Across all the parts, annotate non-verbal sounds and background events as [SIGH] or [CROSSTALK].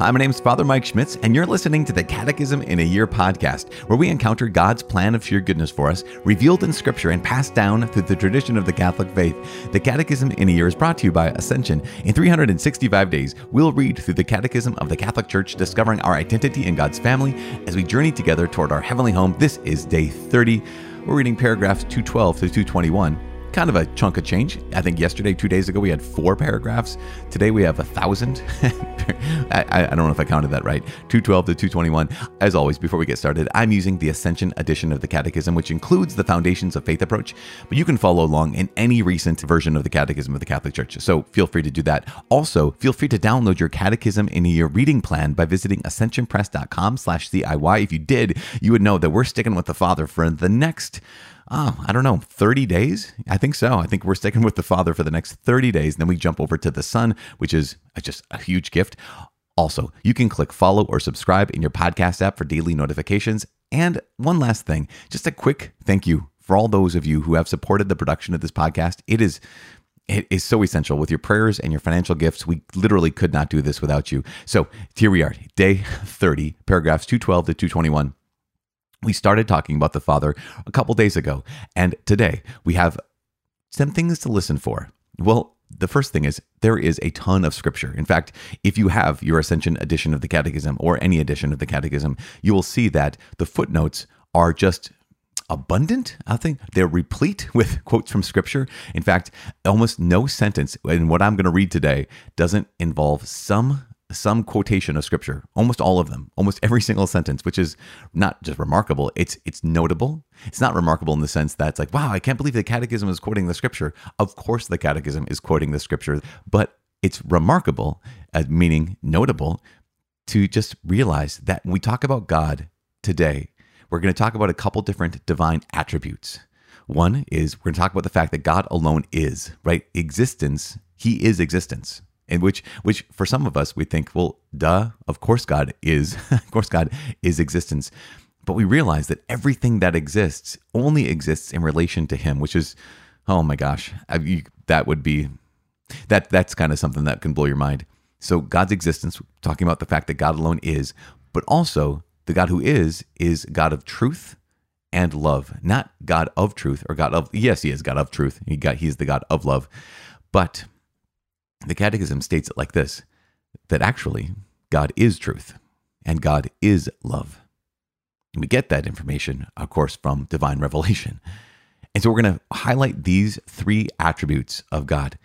Hi, my name is Father Mike Schmitz, and you're listening to the Catechism in a Year podcast, where we encounter God's plan of sheer goodness for us, revealed in Scripture and passed down through the tradition of the Catholic faith. The Catechism in a Year is brought to you by Ascension. In 365 days, we'll read through the Catechism of the Catholic Church, discovering our identity in God's family as we journey together toward our heavenly home. This is day 30. We're reading paragraphs 212 to 221 kind of a chunk of change. I think yesterday, two days ago, we had four paragraphs. Today we have a thousand. [LAUGHS] I, I, don't know if I counted that right. 212 to 221. As always, before we get started, I'm using the Ascension edition of the Catechism, which includes the Foundations of Faith approach, but you can follow along in any recent version of the Catechism of the Catholic Church. So feel free to do that. Also, feel free to download your Catechism in your reading plan by visiting ascensionpress.com slash CIY. If you did, you would know that we're sticking with the Father for the next oh, I don't know, 30 days? I think so. I think we're sticking with the Father for the next 30 days. And then we jump over to the Son, which is uh, just a huge gift. Also, you can click follow or subscribe in your podcast app for daily notifications. And one last thing, just a quick thank you for all those of you who have supported the production of this podcast. It is it is so essential with your prayers and your financial gifts. We literally could not do this without you. So here we are, day [LAUGHS] 30, paragraphs 212 to 221. We started talking about the Father a couple days ago, and today we have some things to listen for. Well, the first thing is there is a ton of scripture. In fact, if you have your Ascension edition of the Catechism or any edition of the Catechism, you will see that the footnotes are just abundant. I think they're replete [LAUGHS] with quotes from scripture. In fact, almost no sentence in what I'm going to read today doesn't involve some some quotation of scripture, almost all of them, almost every single sentence, which is not just remarkable, it's it's notable. It's not remarkable in the sense that it's like, wow, I can't believe the catechism is quoting the scripture. Of course the catechism is quoting the scripture, but it's remarkable, uh, meaning notable, to just realize that when we talk about God today, we're going to talk about a couple different divine attributes. One is we're going to talk about the fact that God alone is, right? Existence, he is existence and which which for some of us we think well duh of course god is [LAUGHS] of course god is existence. But we realize that everything that exists only exists in relation to him which is oh my gosh you, that would be that that's kind of something that can blow your mind. So god's existence talking about the fact that god alone is but also the god who is is god of truth and love. Not god of truth or god of yes he is god of truth. He got he's the god of love. But the Catechism states it like this that actually God is truth and God is love. And we get that information, of course, from divine [LAUGHS] revelation. And so we're going to highlight these three attributes of God.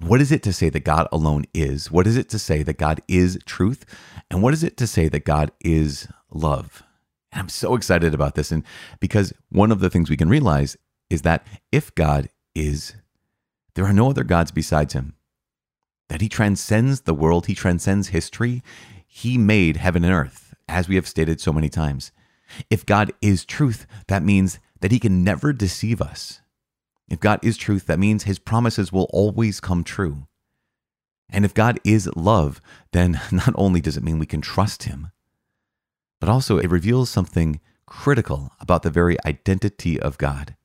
What is it to say that God alone is? What is it to say that God is truth? And what is it to say that God is love? And I'm so excited about this. And because one of the things we can realize is that if God is, there are no other gods besides him that he transcends the world, he transcends history. He made heaven and earth, as we have stated so many times. If God is truth, that means that he can never deceive us. If God is truth, that means his promises will always come true. And if God is love, then [LAUGHS] not only does it mean we can trust him, but also it reveals something critical about the very identity of God.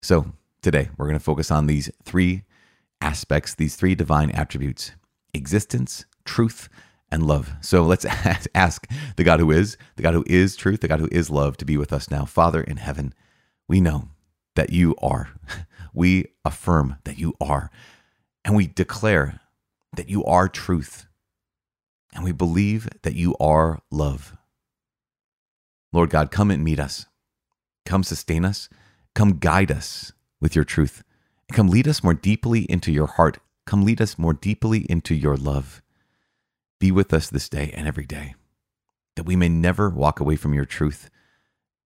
So, today we're going to focus on these three aspects, these three divine attributes existence, truth, and love. So let's [LAUGHS] ask the God who is, the God who is truth, the God who is love to be with us now. Father in heaven, we know that you are. [LAUGHS] We affirm that you are. And we declare that you are truth. And we believe that you are love. Lord God, come and meet us. Come sustain us. Come guide us with your truth. Come lead us more deeply into your heart. Come lead us more deeply into your love. Be with us this day and every day, that we may never walk away from your truth,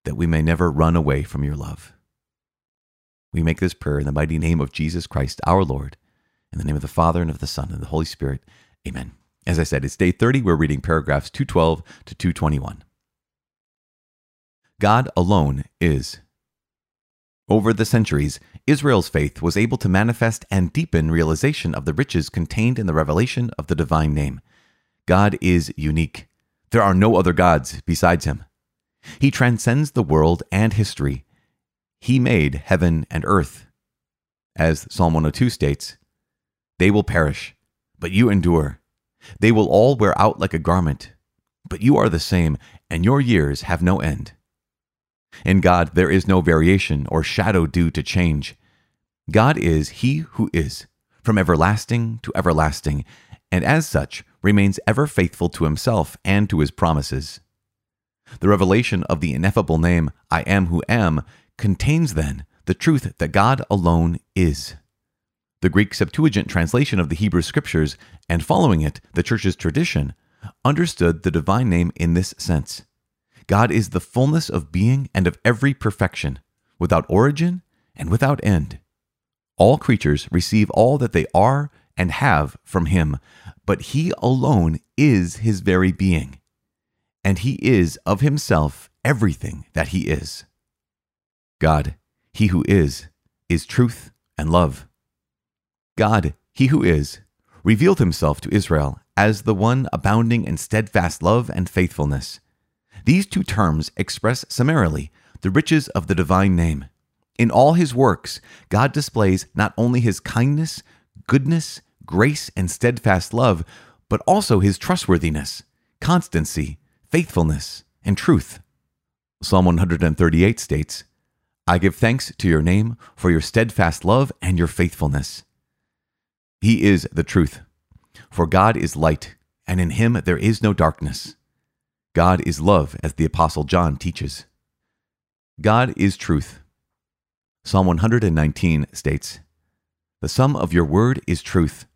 that we may never run away from your love. We make this prayer in the mighty name of Jesus Christ, our Lord, in the name of the Father and of the Son and the Holy Spirit. Amen. As I said, it's day 30. We're reading paragraphs 212 to 221. God alone is. Over the centuries, Israel's faith was able to manifest and deepen realization of the riches contained in the revelation of the divine name. God is unique. There are no other gods besides him. He transcends the world and history. He made heaven and earth. As Psalm 102 states, they will perish, but you endure. They will all wear out like a garment, but you are the same, and your years have no end. In God, there is no variation or shadow due to change. God is He who is, from everlasting to everlasting, and as such remains ever faithful to Himself and to His promises. The revelation of the ineffable name, I am who am, contains then the truth that God alone is. The Greek Septuagint translation of the Hebrew Scriptures, and following it, the Church's tradition, understood the divine name in this sense God is the fullness of being and of every perfection, without origin and without end. All creatures receive all that they are and have from Him, but He alone is His very being, and He is of Himself everything that He is. God, He who is, is truth and love. God, He who is, revealed Himself to Israel as the one abounding in steadfast love and faithfulness. These two terms express summarily the riches of the divine name. In all his works, God displays not only his kindness, goodness, grace, and steadfast love, but also his trustworthiness, constancy, faithfulness, and truth. Psalm 138 states, I give thanks to your name for your steadfast love and your faithfulness. He is the truth. For God is light, and in him there is no darkness. God is love, as the Apostle John teaches. God is truth. Psalm 119 states, The sum of your word is truth,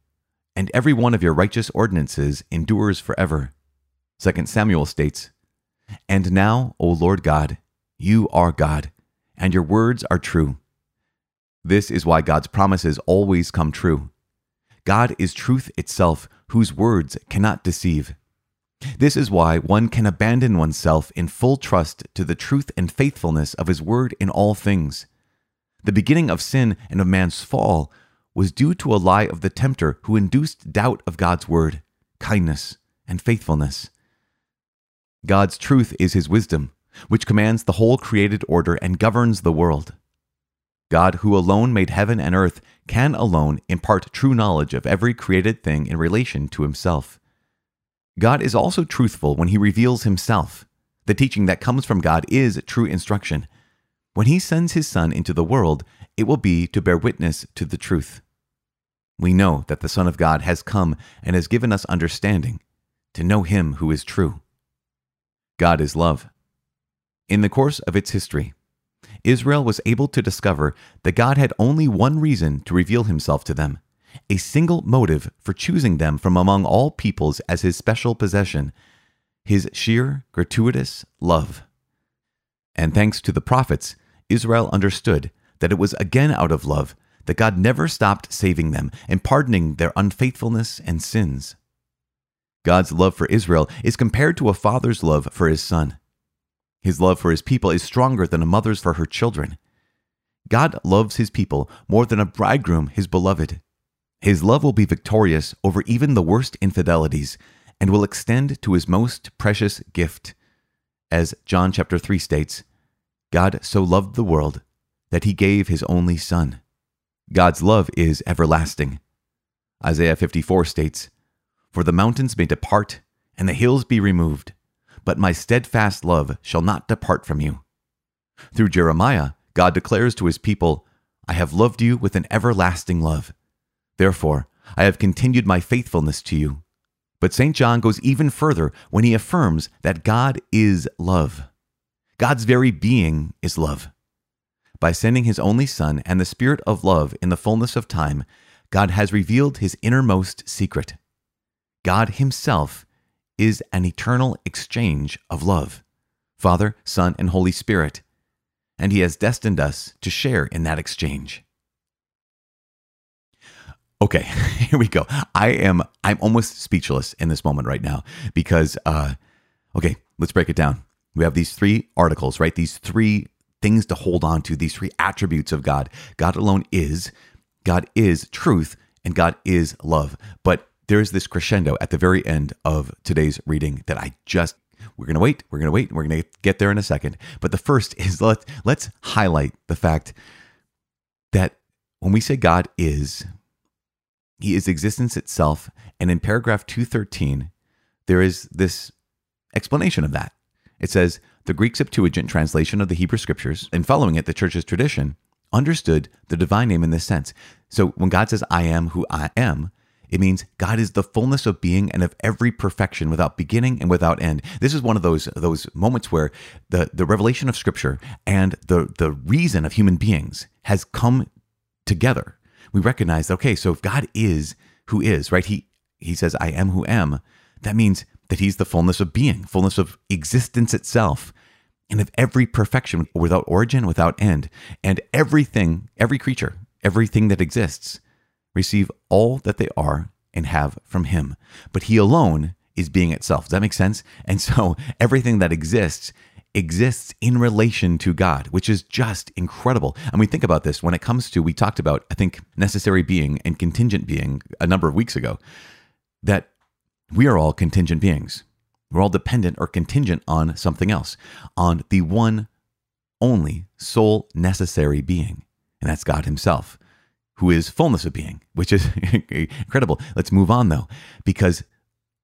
and every one of your righteous ordinances endures forever. 2 Samuel states, And now, O Lord God, you are God, and your words are true. This is why God's promises always come true. God is truth itself, whose words cannot deceive. This is why one can abandon oneself in full trust to the truth and faithfulness of His word in all things. The beginning of sin and of man's fall was due to a lie of the tempter who induced doubt of God's word, kindness, and faithfulness. God's truth is His wisdom, which commands the whole created order and governs the world. God, who alone made heaven and earth, can alone impart true knowledge of every created thing in relation to himself. God is also truthful when he reveals himself. The teaching that comes from God is true instruction. When he sends his Son into the world, it will be to bear witness to the truth. We know that the Son of God has come and has given us understanding to know him who is true. God is love. In the course of its history, Israel was able to discover that God had only one reason to reveal himself to them, a single motive for choosing them from among all peoples as his special possession his sheer, gratuitous love. And thanks to the prophets, Israel understood that it was again out of love that God never stopped saving them and pardoning their unfaithfulness and sins. God's love for Israel is compared to a father's love for his son. His love for his people is stronger than a mother's for her children. God loves his people more than a bridegroom his beloved. His love will be victorious over even the worst infidelities and will extend to his most precious gift. As John chapter 3 states, God so loved the world that he gave his only Son. God's love is everlasting. Isaiah 54 states, For the mountains may depart and the hills be removed, but my steadfast love shall not depart from you. Through Jeremiah, God declares to his people, I have loved you with an everlasting love. Therefore, I have continued my faithfulness to you. But St. John goes even further when he affirms that God is love. God's very being is love. By sending his only Son and the Spirit of love in the fullness of time, God has revealed his innermost secret. God himself is an eternal exchange of love Father, Son, and Holy Spirit, and He has destined us to share in that exchange. Okay, [LAUGHS] here we go. I am I'm almost speechless in this moment right now because uh okay, let's break it down. We have these three articles, right? These three things to hold on to, these three attributes of God. God alone is, God is truth, and God is love. But there's this crescendo at the very end of today's reading that I just we're going to wait, we're going to wait, we're going to get there in a second. But the first [LAUGHS] is let's let's highlight the fact that when we say God is He is existence itself. And in paragraph 213, there is this explanation of that. It says the Greek Septuagint translation of the Hebrew scriptures, and following it, the church's tradition, understood the divine name in this sense. So when God says, I am who I am, it means God is the fullness of being and of every perfection without beginning and without end. This is one of those those moments where the, the revelation of scripture and the, the reason of human beings has come together. We recognize, okay, so if God is who is, right? He he says, I am who am. That means that he's the fullness of being, fullness of existence itself, and of every perfection without origin, without end. And everything, every creature, everything that exists, receive all that they are and have from him. But he alone is being itself. Does that make sense? And so [LAUGHS] everything that exists exists in relation to God, which is just incredible. And we think about this when it comes to, we talked about, I think, necessary being and contingent being a number of weeks ago, that we are all contingent beings. We're all dependent or contingent on something else, on the one only sole necessary being, and that's God Himself, who is fullness of being, which is [LAUGHS] incredible. Let's move on though, because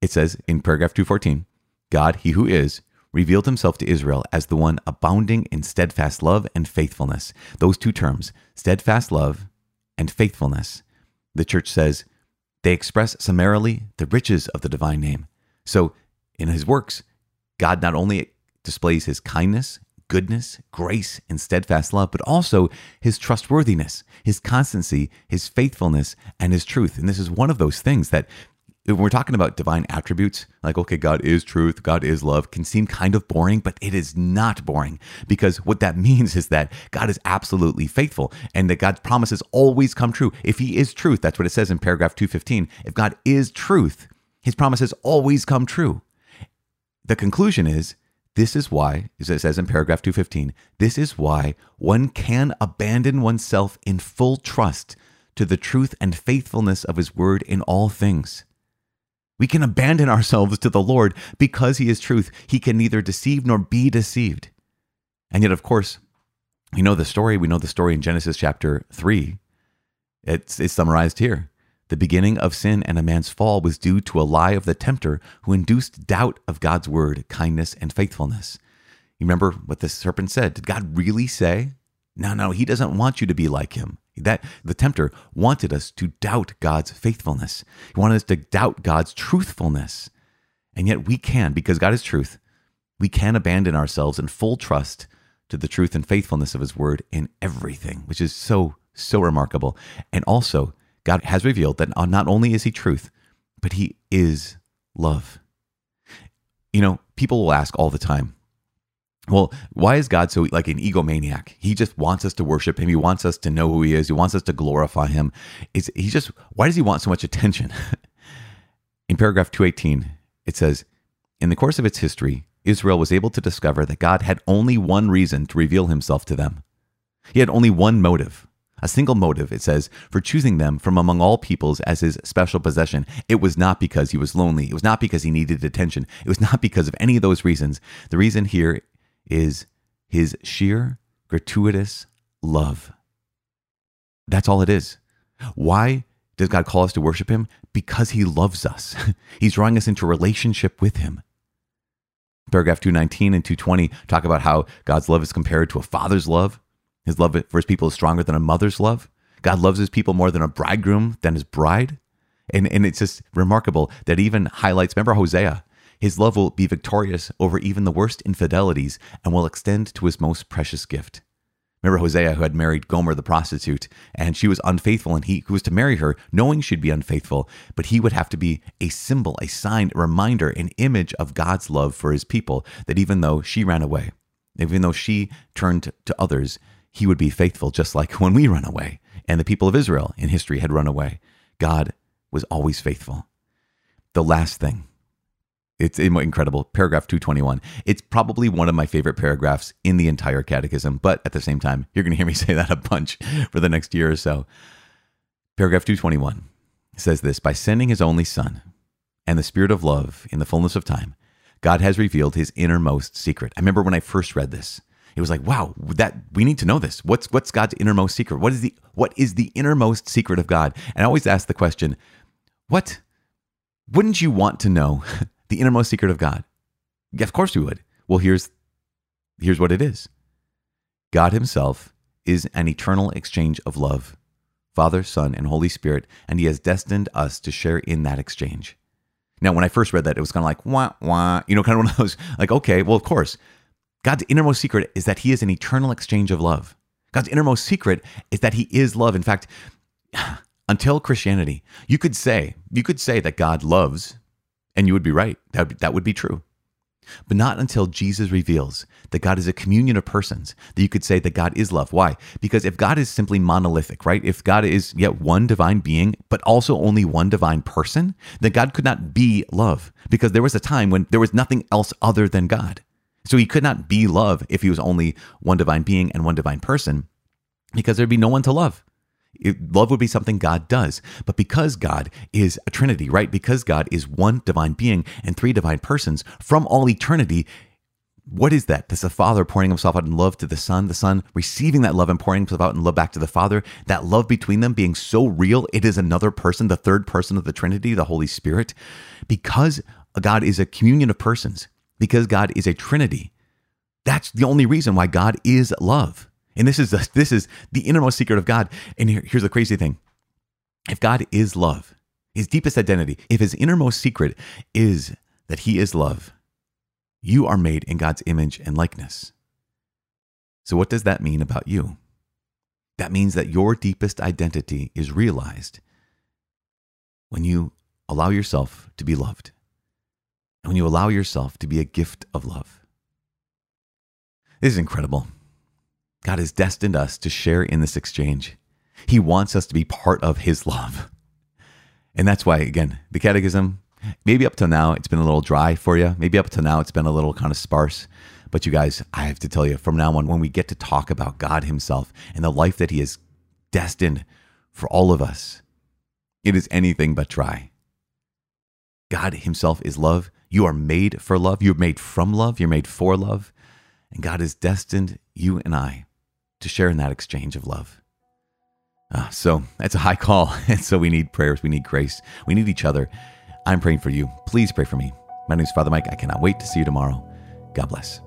it says in paragraph 214 God, He who is, revealed Himself to Israel as the one abounding in steadfast love and faithfulness. Those two terms, steadfast love and faithfulness, the church says they express summarily the riches of the divine name. So, in his works, God not only displays his kindness, goodness, grace, and steadfast love, but also his trustworthiness, his constancy, his faithfulness, and his truth. And this is one of those things that when we're talking about divine attributes, like, okay, God is truth, God is love, can seem kind of boring, but it is not boring because what that [LAUGHS] means is that God is absolutely faithful and that God's promises always come true. If He is truth, that's what it says in paragraph 215. If God is truth, His promises always come true. The conclusion is this is why, as it says in paragraph 215, this is why one can abandon oneself in full trust to the truth and faithfulness of His word in all things. We can abandon ourselves to the Lord because He is truth. He can neither deceive nor be deceived. And yet, of course, we know the story. We know the story in Genesis chapter 3. It's, it's summarized here. The beginning of sin and a man's fall was due to a lie of the tempter who induced doubt of God's word, kindness, and faithfulness. You remember what the serpent said? Did God really say? No, no, he doesn't want you to be like him. That the tempter wanted us to doubt God's faithfulness. He wanted us to doubt God's truthfulness. And yet we can, because God is truth, we can abandon ourselves in full trust to the truth and faithfulness of his word in everything, which is so, so remarkable. And also, God has revealed that not only is he truth, but he is love. You know, people will ask all the time, well, why is God so like an egomaniac? He just wants us to worship him. He wants us to know who he is. He wants us to glorify him. Is he just why does he want so much attention? [LAUGHS] In paragraph 218, it says, "In the course of its history, Israel was able to discover that God had only one reason to reveal himself to them. He had only one motive, a single motive, it says, for choosing them from among all peoples as his special possession. It was not because he was lonely. It was not because he needed attention. It was not because of any of those reasons. The reason here is his sheer, gratuitous love. That's all it is. Why does God call us to worship him? Because he loves us. [LAUGHS] He's drawing us into relationship with him. Paragraph 219 and 220 talk about how God's love is compared to a father's love. His love for his people is stronger than a mother's love. God loves his people more than a bridegroom than his bride. And, and it's just remarkable that even highlights, remember Hosea? His love will be victorious over even the worst infidelities and will extend to his most precious gift. Remember Hosea, who had married Gomer the prostitute, and she was unfaithful, and he who was to marry her, knowing she'd be unfaithful, but he would have to be a symbol, a sign, a reminder, an image of God's love for his people, that even though she ran away, even though she turned to others, he would be faithful, just like when we run away, and the people of Israel in history had run away. God was always faithful. The last thing it's incredible. Paragraph 221. It's probably one of my favorite paragraphs in the entire catechism, but at the same time, you're going to hear me [LAUGHS] say that a bunch for the next year or so. Paragraph 221 says this By sending his only Son and the Spirit of love in the fullness of time, God has revealed his innermost secret. I remember when I first read this, it was like, wow, that we need to know this. What's what's God's innermost secret? What is the what is the innermost secret of God? And I always ask the question, what wouldn't you want to know the innermost secret of God? Of course we would. Well, here's here's what it is. God himself is an eternal exchange of love. Father, Son, and Holy Spirit, and he has destined us to share in that exchange. Now, when I first read that, it was kind of like, wah, wah, you know, kind of one of those, like, okay, well, of course, God's innermost secret is that he is an eternal exchange of love. God's innermost secret is that he is love. In fact, [SIGHS] until Christianity, you could say, you could say that God loves, and you would be right. That would, that would be true. But not until Jesus reveals that God is a communion of persons that you could say that God is love. Why? Because if God is simply monolithic, right? If God is yet one divine being, but also only one divine person, then God could not be love because there was a time when there was nothing else other than God. So he could not be love if he was only one divine being and one divine person because there'd be no one to love. It, love would be something God does. But because God is a Trinity, right? Because God is one divine being and three divine persons from all eternity, what is that? That's the Father pouring himself out in love to the Son, the Son receiving that love and pouring himself out in love back to the Father. That love between them being so real, it is another person, the third person of the Trinity, the Holy Spirit. Because God is a communion of persons, because God is a Trinity, that's the only reason why God is love. And this is the, this is the innermost secret of God. And here, here's the crazy thing: if God is love, His deepest identity, if His innermost secret is that He is love, you are made in God's image and likeness. So, what does that mean about you? That means that your deepest identity is realized when you allow yourself to be loved and when you allow yourself to be a gift of love. This is incredible. God has destined us to share in this exchange. He wants us to be part of His love. And that's why, again, the catechism, maybe up till now, it's been a little dry for you. Maybe up till now, it's been a little kind of sparse. But you guys, I have to tell you, from now on, when we get to talk about God Himself and the life that He has destined for all of us, it is anything but dry. God Himself is love. You are made for love. You're made from love. You're made for love. And God has destined you and I to share in that exchange of love. Uh, so that's a high call. [LAUGHS] And so we need prayers. We need grace. We need each other. I'm praying for you. Please pray for me. My name is Father Mike. I cannot wait to see you tomorrow. God bless.